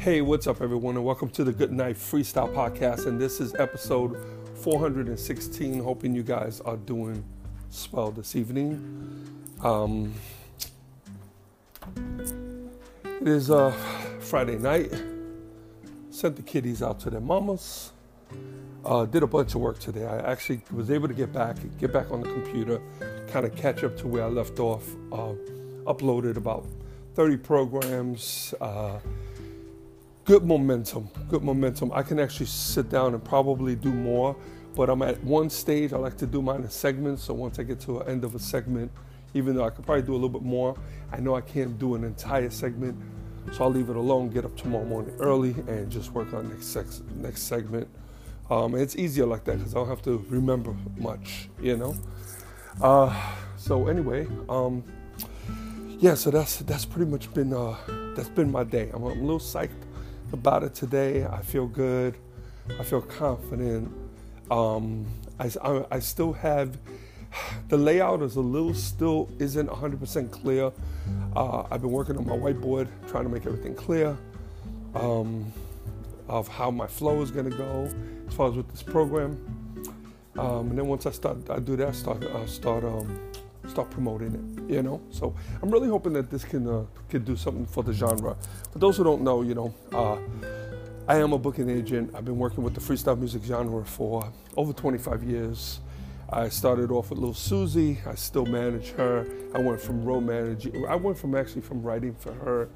Hey, what's up, everyone, and welcome to the Good Night Freestyle Podcast. And this is episode 416. Hoping you guys are doing swell this evening. Um, it is uh, Friday night. Sent the kiddies out to their mamas. Uh, did a bunch of work today. I actually was able to get back, get back on the computer, kind of catch up to where I left off. Uh, uploaded about 30 programs. Uh, good momentum, good momentum. I can actually sit down and probably do more, but I'm at one stage. I like to do mine in segments. So once I get to the end of a segment, even though I could probably do a little bit more, I know I can't do an entire segment. So I'll leave it alone, get up tomorrow morning early, and just work on next sex, next segment. Um, it's easier like that because I don't have to remember much, you know. Uh, so anyway, um, yeah. So that's that's pretty much been uh, that's been my day. I'm, I'm a little psyched about it today. I feel good. I feel confident. Um, I, I, I, still have the layout is a little still isn't 100% clear. Uh, I've been working on my whiteboard trying to make everything clear um, of how my flow is going to go as far as with this program. Um, and then once I start, I do that, start, I start um, start promoting it. You know, so I'm really hoping that this can uh, can do something for the genre. For those who don't know, you know, uh, I am a booking agent. I've been working with the freestyle music genre for over 25 years. I started off with Lil Susie. I still manage her. I went from road managing. I went from actually from writing for her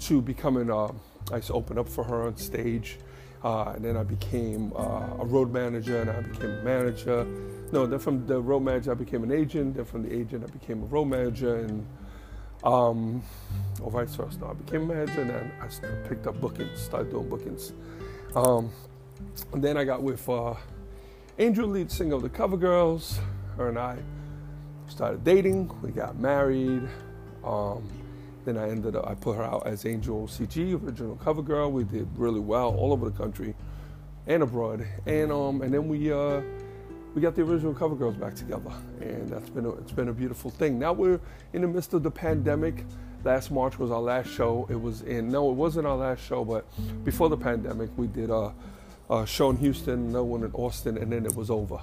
to becoming. Uh, I used to open up for her on stage, uh, and then I became uh, a road manager, and I became a manager no, then from the road manager I became an agent. Then from the agent I became a road manager, and um, or vice versa. No, I became a manager, and then I picked up bookings, started doing bookings. Um, and then I got with uh, Angel, lead singer of the Cover Girls. Her and I started dating. We got married. Um, then I ended up, I put her out as Angel CG, original cover girl. We did really well all over the country and abroad. And um, and then we uh, we got the original cover girls back together, and that's been a, it's been a beautiful thing. Now we're in the midst of the pandemic. Last March was our last show. It was in no, it wasn't our last show, but before the pandemic, we did a, a show in Houston, another one in Austin, and then it was over.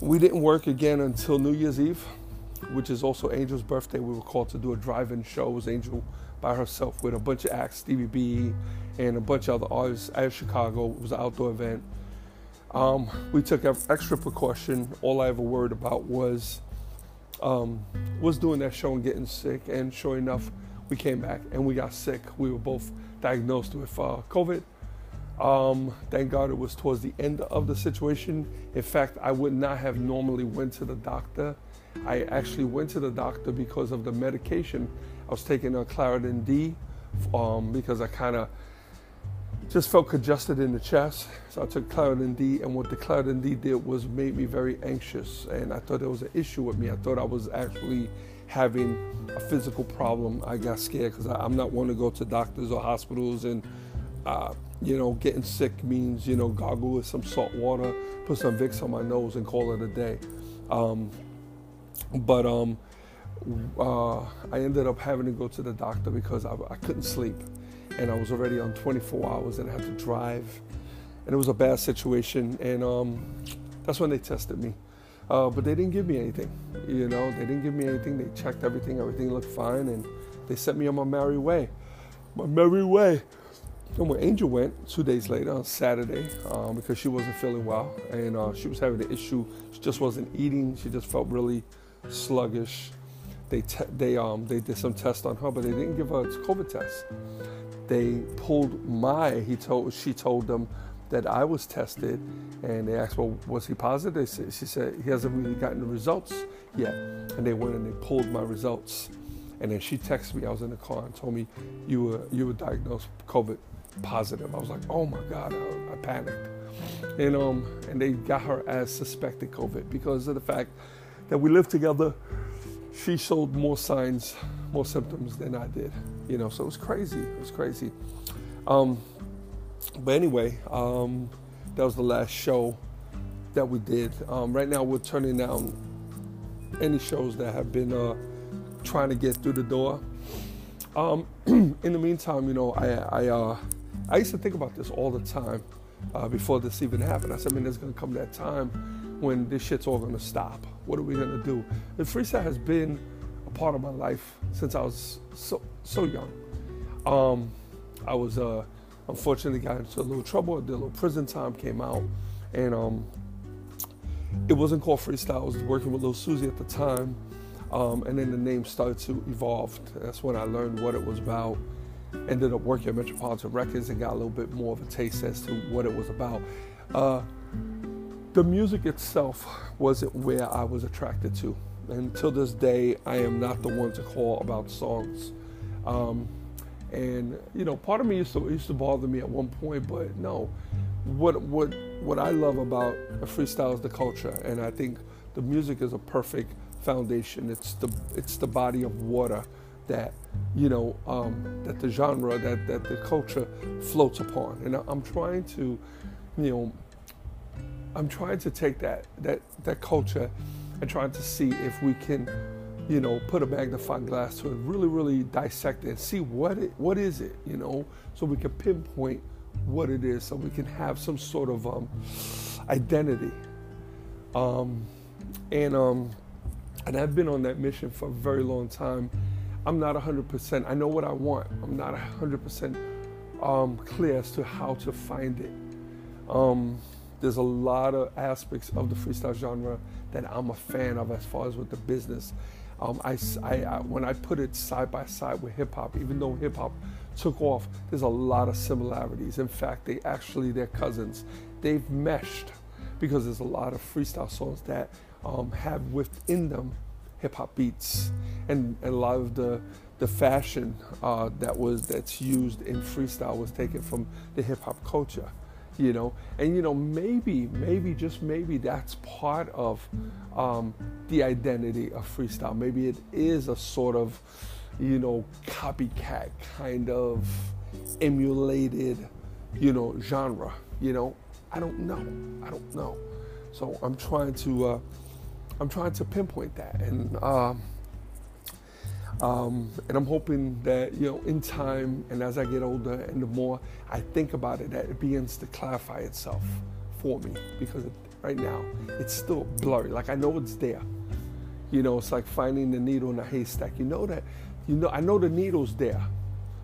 We didn't work again until New Year's Eve, which is also Angel's birthday. We were called to do a drive-in show. It was Angel by herself with a bunch of acts, Stevie B, and a bunch of other artists at Chicago. It was an outdoor event um, we took extra precaution. All I ever worried about was um, was doing that show and getting sick. And sure enough, we came back and we got sick. We were both diagnosed with uh, COVID. Um, thank God it was towards the end of the situation. In fact, I would not have normally went to the doctor. I actually went to the doctor because of the medication. I was taking a Claritin D um, because I kind of just felt congested in the chest. So I took Claritin D, and what the Claritin D did was made me very anxious, and I thought there was an issue with me. I thought I was actually having a physical problem. I got scared because I'm not one to go to doctors or hospitals, and uh, you know, getting sick means you know, gargle with some salt water, put some Vicks on my nose, and call it a day. Um, but um, uh, I ended up having to go to the doctor because I, I couldn't sleep and I was already on 24 hours and I had to drive. And it was a bad situation. And um, that's when they tested me. Uh, but they didn't give me anything. You know, they didn't give me anything. They checked everything. Everything looked fine. And they sent me on my merry way. My merry way. And when Angel went two days later on Saturday, um, because she wasn't feeling well and uh, she was having an issue, she just wasn't eating. She just felt really sluggish. They te- they um they did some tests on her, but they didn't give her a COVID test they pulled my he told she told them that I was tested, and they asked, "Well, was he positive?" They said, she said he hasn't really gotten the results yet, and they went and they pulled my results, and then she texted me. I was in the car and told me you were you were diagnosed COVID positive. I was like, "Oh my God!" I, I panicked, and um, and they got her as suspected COVID because of the fact that we lived together. She showed more signs, more symptoms than I did, you know. So it was crazy. It was crazy. Um, but anyway, um, that was the last show that we did. Um, right now, we're turning down any shows that have been uh, trying to get through the door. Um, in the meantime, you know, I I, uh, I used to think about this all the time uh, before this even happened. I said, I mean, there's to come that time when this shit's all to stop. What are we going to do? The freestyle has been a part of my life since I was so so young. Um, I was uh, unfortunately got into a little trouble. Did a little prison time, came out, and um, it wasn't called freestyle. I was working with Lil Susie at the time, um, and then the name started to evolve. That's when I learned what it was about. Ended up working at Metropolitan Records and got a little bit more of a taste as to what it was about. Uh, the music itself wasn't where I was attracted to. And till this day, I am not the one to call about songs. Um, and you know, part of me used to used to bother me at one point, but no. What what what I love about a freestyle is the culture, and I think the music is a perfect foundation. It's the it's the body of water that you know um, that the genre that that the culture floats upon, and I'm trying to, you know, I'm trying to take that that that culture and trying to see if we can you know, put a magnifying glass to it, really, really dissect it and see what it, what is it, you know, so we can pinpoint what it is, so we can have some sort of um, identity. Um, and um, and I've been on that mission for a very long time. I'm not 100%. I know what I want. I'm not 100% um, clear as to how to find it. Um, there's a lot of aspects of the freestyle genre that I'm a fan of as far as with the business um, I, I, I, when I put it side by side with hip hop, even though hip hop took off, there's a lot of similarities. In fact, they actually, they're cousins. They've meshed because there's a lot of freestyle songs that um, have within them hip hop beats, and, and, a lot of the the fashion uh, that was that's used in freestyle was taken from the hip hop culture you know? And you know maybe maybe just maybe that's part of um, the identity of freestyle. Maybe it is a sort of you know copycat kind of emulated you know genre you know? I don't know. I don't know. So i'm trying to uh, i'm trying to pinpoint that. And um, um, and I'm hoping that, you know, in time and as I get older and the more I think about it, that it begins to clarify itself for me because it, right now it's still blurry. Like I know it's there. You know, it's like finding the needle in a haystack. You know that, you know, I know the needle's there.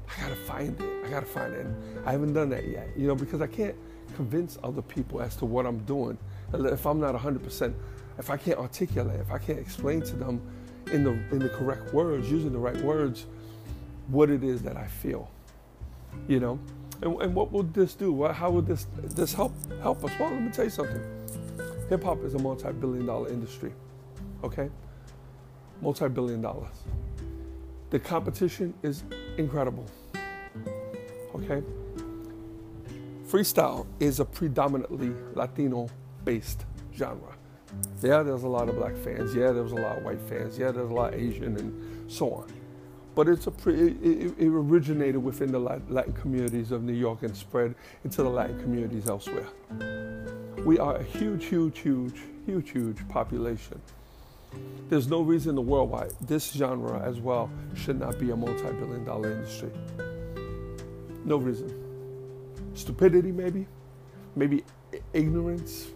I gotta find it. I gotta find it. And I haven't done that yet, you know, because I can't convince other people as to what I'm doing. If I'm not 100%, if I can't articulate, if I can't explain to them in the in the correct words, using the right words, what it is that I feel. You know, and, and what would this do? How would this this help help us? Well, let me tell you something. Hip hop is a multi-billion-dollar industry. Okay, multi-billion dollars. The competition is incredible. Okay. Freestyle is a predominantly Latino-based genre. Yeah, there's a lot of black fans. Yeah, there's a lot of white fans. Yeah, there's a lot of Asian and so on. But it's a pre, it, it originated within the Latin communities of New York and spread into the Latin communities elsewhere. We are a huge, huge, huge, huge, huge population. There's no reason in the world why this genre as well should not be a multi-billion dollar industry. No reason. Stupidity, maybe, maybe ignorance,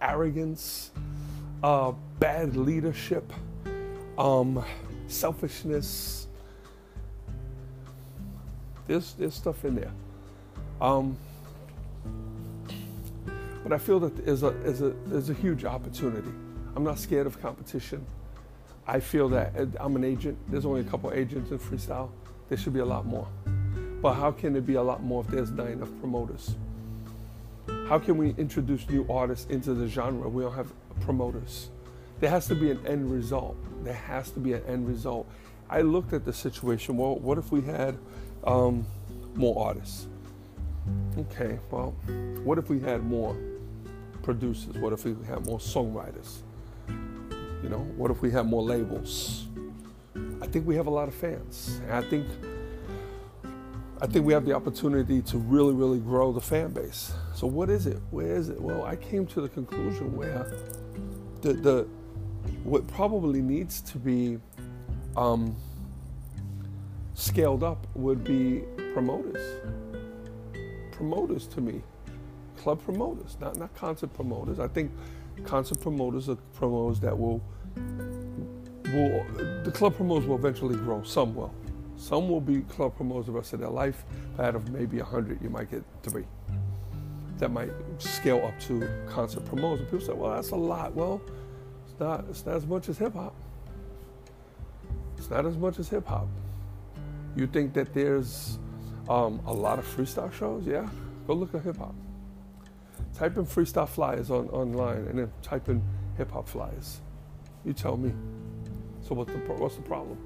arrogance, uh, bad leadership, um, selfishness. There's, there's stuff in there. Um, but I feel that there's a, there's, a, there's a huge opportunity. I'm not scared of competition. I feel that I'm an agent. There's only a couple agents in freestyle. There should be a lot more. But how can there be a lot more if there's not enough promoters? How can we introduce new artists into the genre? We don't have promoters. There has to be an end result. There has to be an end result. I looked at the situation. Well, what if we had um, more artists? Okay, well, what if we had more producers? What if we had more songwriters? You know, what if we had more labels? I think we have a lot of fans. And I think I think we have the opportunity to really, really grow the fan base. So what is it? Where is it? Well, I came to the conclusion where the the what probably needs to be um, scaled up would be promoters. Promoters to me, club promoters, not not concert promoters. I think concert promoters are promoters that will will the club promoters will eventually grow. Some will. Some will be club promoters the rest of their life. But out of maybe 100, you might get three. That might scale up to concert promoters. People say, well, that's a lot. Well, it's not, it's not as much as hip hop. It's not as much as hip hop. You think that there's um, a lot of freestyle shows? Yeah, go look at hip hop. Type in freestyle flyers on, online and then type in hip hop flyers. You tell me. So what's the, what's the problem?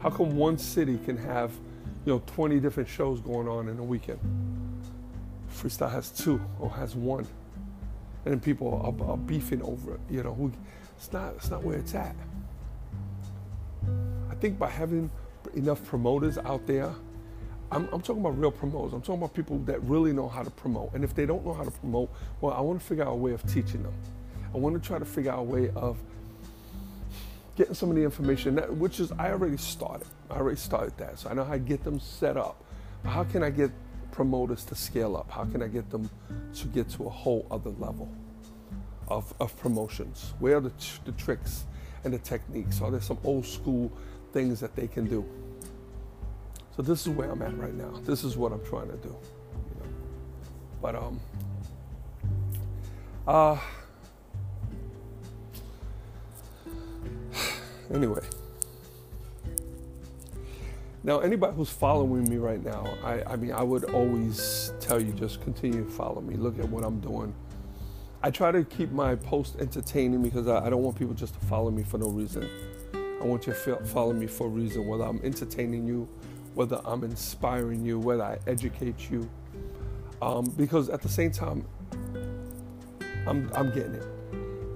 How come one city can have, you know, 20 different shows going on in a weekend? Freestyle has two or has one. And then people are, are beefing over it. You know, who, it's not, it's not where it's at. I think by having enough promoters out there, I'm, I'm, talking about real promoters. I'm talking about people that really know how to promote. And if they don't know how to promote, well, I want to figure out a way of teaching them. I want to try to figure out a way of getting some of the information, that, which is I already started. I already started that, so I know how to get them set up. How can I get promoters to scale up? How can I get them to get to a whole other level of, of promotions? Where are the, the tricks and the techniques? Are there some old school things that they can do? So this is where I'm at right now. This is what I'm trying to do. You know? But um, uh, Anyway. Now, anybody who's following me right now, I, I mean, I would always tell you just continue to follow me. Look at what I'm doing. I try to keep my post entertaining because I, I don't want people just to follow me for no reason. I want you to follow me for a reason, whether I'm entertaining you, whether I'm inspiring you, whether I educate you. Um, because at the same time, I'm, I'm getting it.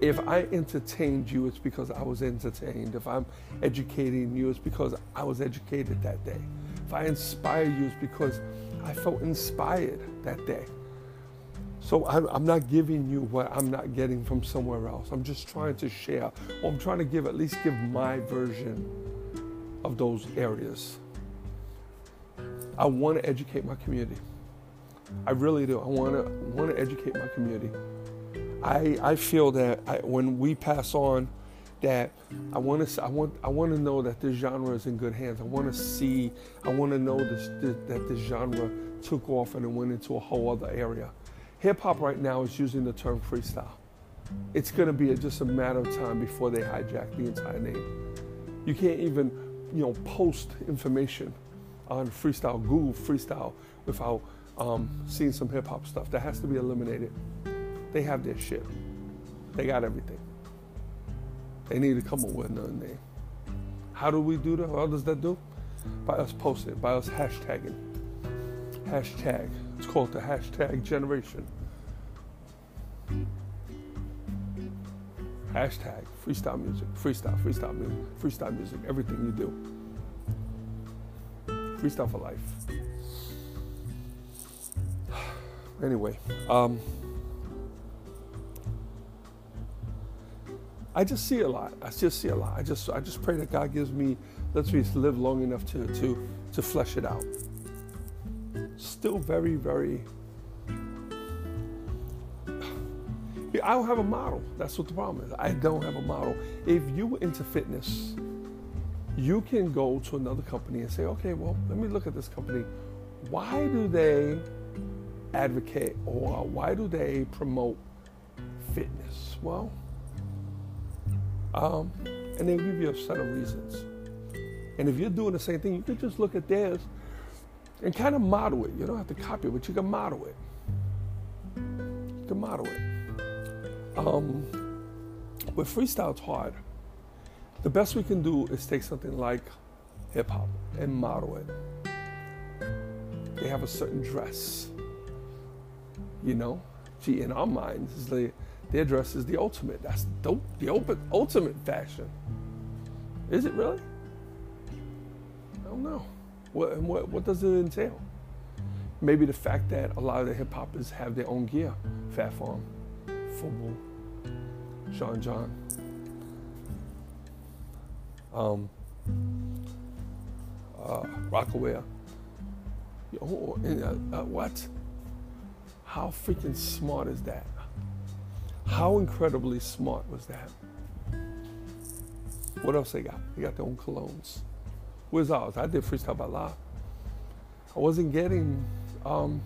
If I entertained you, it's because I was entertained. If I'm educating you, it's because I was educated that day. If I inspire you, it's because I felt inspired that day. So I'm not giving you what I'm not getting from somewhere else. I'm just trying to share, or I'm trying to give, at least give my version of those areas. I want to educate my community. I really do. I want to want to educate my community. I, I feel that I, when we pass on, that I want to I want I want to know that this genre is in good hands. I want to see I want to know this, this, that this genre took off and it went into a whole other area. Hip hop right now is using the term freestyle. It's going to be a, just a matter of time before they hijack the entire name. You can't even you know post information on freestyle Google freestyle without um, seeing some hip hop stuff. That has to be eliminated. They have their shit. They got everything. They need to come up with another name. How do we do that? How does that do? By us posting, by us hashtagging. Hashtag. It's called the hashtag generation. Hashtag freestyle music, freestyle, freestyle music, freestyle music, everything you do. Freestyle for life. Anyway, um, I just see a lot. I just see a lot. I just I just pray that God gives me lets me live long enough to to to flesh it out. Still very very. I don't have a model. That's what the problem is. I don't have a model. If you were into fitness, you can go to another company and say, okay, well, let me look at this company. Why do they advocate or why do they promote fitness? Well, um, and they'll give you a set of reasons. And if you're doing the same thing, you can just look at theirs and kind of model it. You don't have to copy it, but you can model it. You can model it. Um, with freestyle, it's hard. The best we can do is take something like hip hop and model it. They have a certain dress, you know. Gee, in our minds, the, their dress is the ultimate. That's dope. The ultimate fashion. Is it really? I don't know. What, what, what does it entail? Maybe the fact that a lot of the hip hoppers have their own gear. Phat Farm, FUBU, Sean John. Um, uh, Rocawear. Oh, uh, uh, what? How freaking smart is that? How incredibly smart was that? What else they got? They got their own colognes. Where's ours? I did freestyle by law. I wasn't getting, um,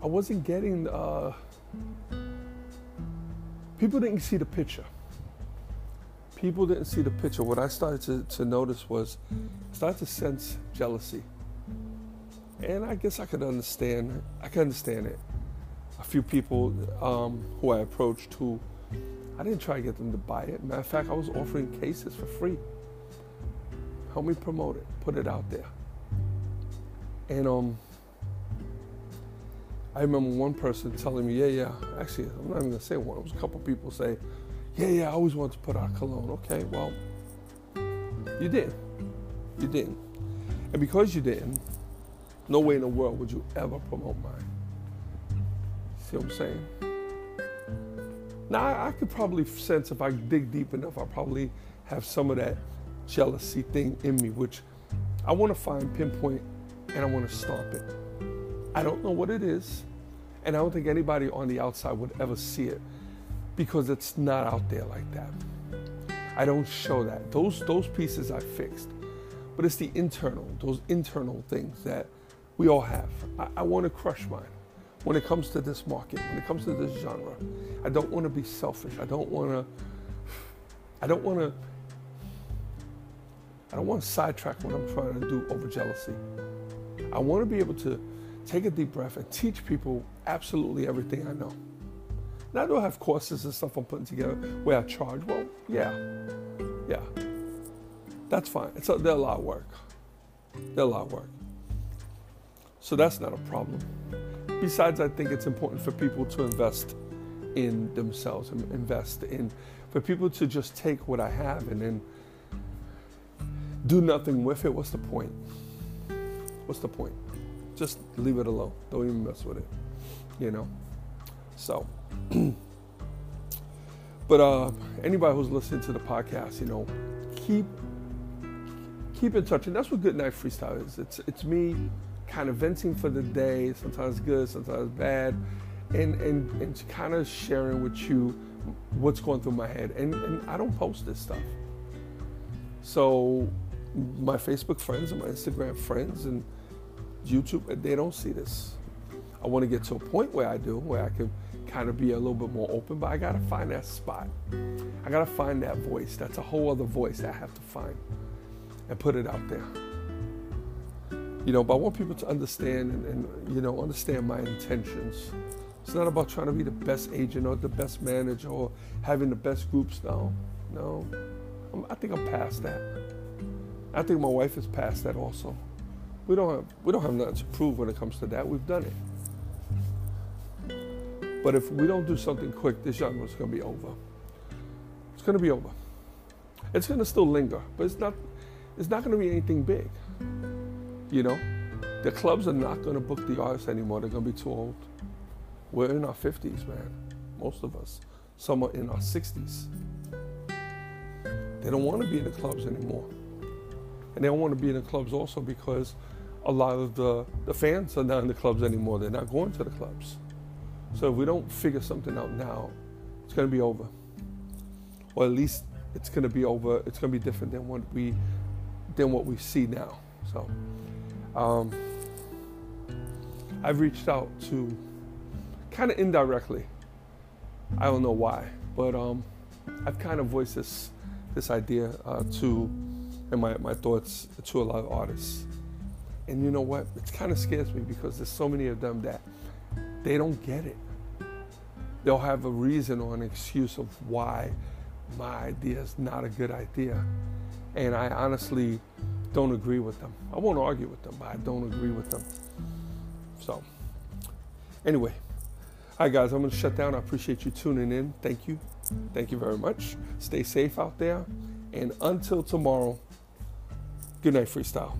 I wasn't getting, uh, people didn't see the picture. People didn't see the picture. What I started to, to notice was, I started to sense jealousy. And I guess I could understand, I could understand it. A few people um, who I approached who I didn't try to get them to buy it. Matter of fact, I was offering cases for free. Help me promote it, put it out there. And um, I remember one person telling me, yeah, yeah, actually, I'm not even gonna say one, it was a couple people say, yeah, yeah, I always wanted to put out cologne. Okay, well, you did. You didn't. And because you didn't, no way in the world would you ever promote mine. See what I'm saying? Now, I, I could probably sense if I dig deep enough, I'll probably have some of that jealousy thing in me, which I want to find, pinpoint, and I want to stop it. I don't know what it is, and I don't think anybody on the outside would ever see it because it's not out there like that. I don't show that. Those those pieces I fixed, but it's the internal, those internal things that we all have. I, I want to crush mine when it comes to this market, when it comes to this genre. I don't want to be selfish. I don't want to. I don't want to. I don't want to sidetrack what I'm trying to do over jealousy. I want to be able to take a deep breath and teach people absolutely everything I know. Now, I do I have courses and stuff I'm putting together where I charge? Well, yeah, yeah, that's fine. It's a, they're a lot of work. They're a lot of work. So that's not a problem. Besides, I think it's important for people to invest in themselves and invest in, for people to just take what I have and then do nothing with it. What's the point? What's the point? Just leave it alone. Don't even mess with it. You know? So, but uh, anybody who's listening to the podcast, you know, keep keep in touch, and that's what Good Night Freestyle is. It's it's me kind of venting for the day, sometimes good, sometimes bad, and, and, and kind of sharing with you what's going through my head. And, and I don't post this stuff. So my Facebook friends and my Instagram friends and YouTube, they don't see this. I want to get to a point where I do, where I can kind of be a little bit more open, but I got to find that spot. I got to find that voice. That's a whole other voice I have to find and put it out there you know, but I want people to understand and, and, you know understand my intentions. It's not about trying to be the best agent or the best manager or having the best groups. No, no, I'm, I think I'm past that. I think my wife is past that also. We don't have we don't have nothing to prove when it comes to that. We've done it. But if we don't do something quick, this one's going to be over. It's going to be over. It's going to still linger, but it's not. It's not going to be anything big. You know, the clubs are not going to book the artists anymore. They're going to be too old. We're in our 50s, man. Most of us. Some are in our 60s. They don't want to be in the clubs anymore. And they don't want to be in the clubs also because a lot of the, the fans are not in the clubs anymore. They're not going to the clubs. So if we don't figure something out now, it's going to be over. Or at least it's going to be over. It's going to be different than what we than what we see now. So um, I've reached out to kind of indirectly. I don't know why, but um, I've kind of voiced this this idea uh, to and my, my thoughts to a lot of artists. And you know what? It kind of scares me because there's so many of them that they don't get it. they'll have a reason or an excuse of why my idea is not a good idea. And I honestly don't agree with them. I won't argue with them, but I don't agree with them. So, anyway, right, guys, I'm going to shut down. I appreciate you tuning in. Thank you. Thank you very much. Stay safe out there. And until tomorrow, good night, freestyle.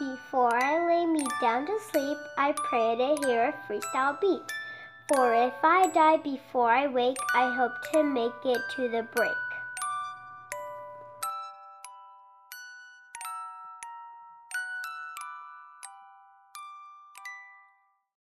Before I lay me down to sleep, I pray to hear a freestyle beat. For if I die before I wake, I hope to make it to the break.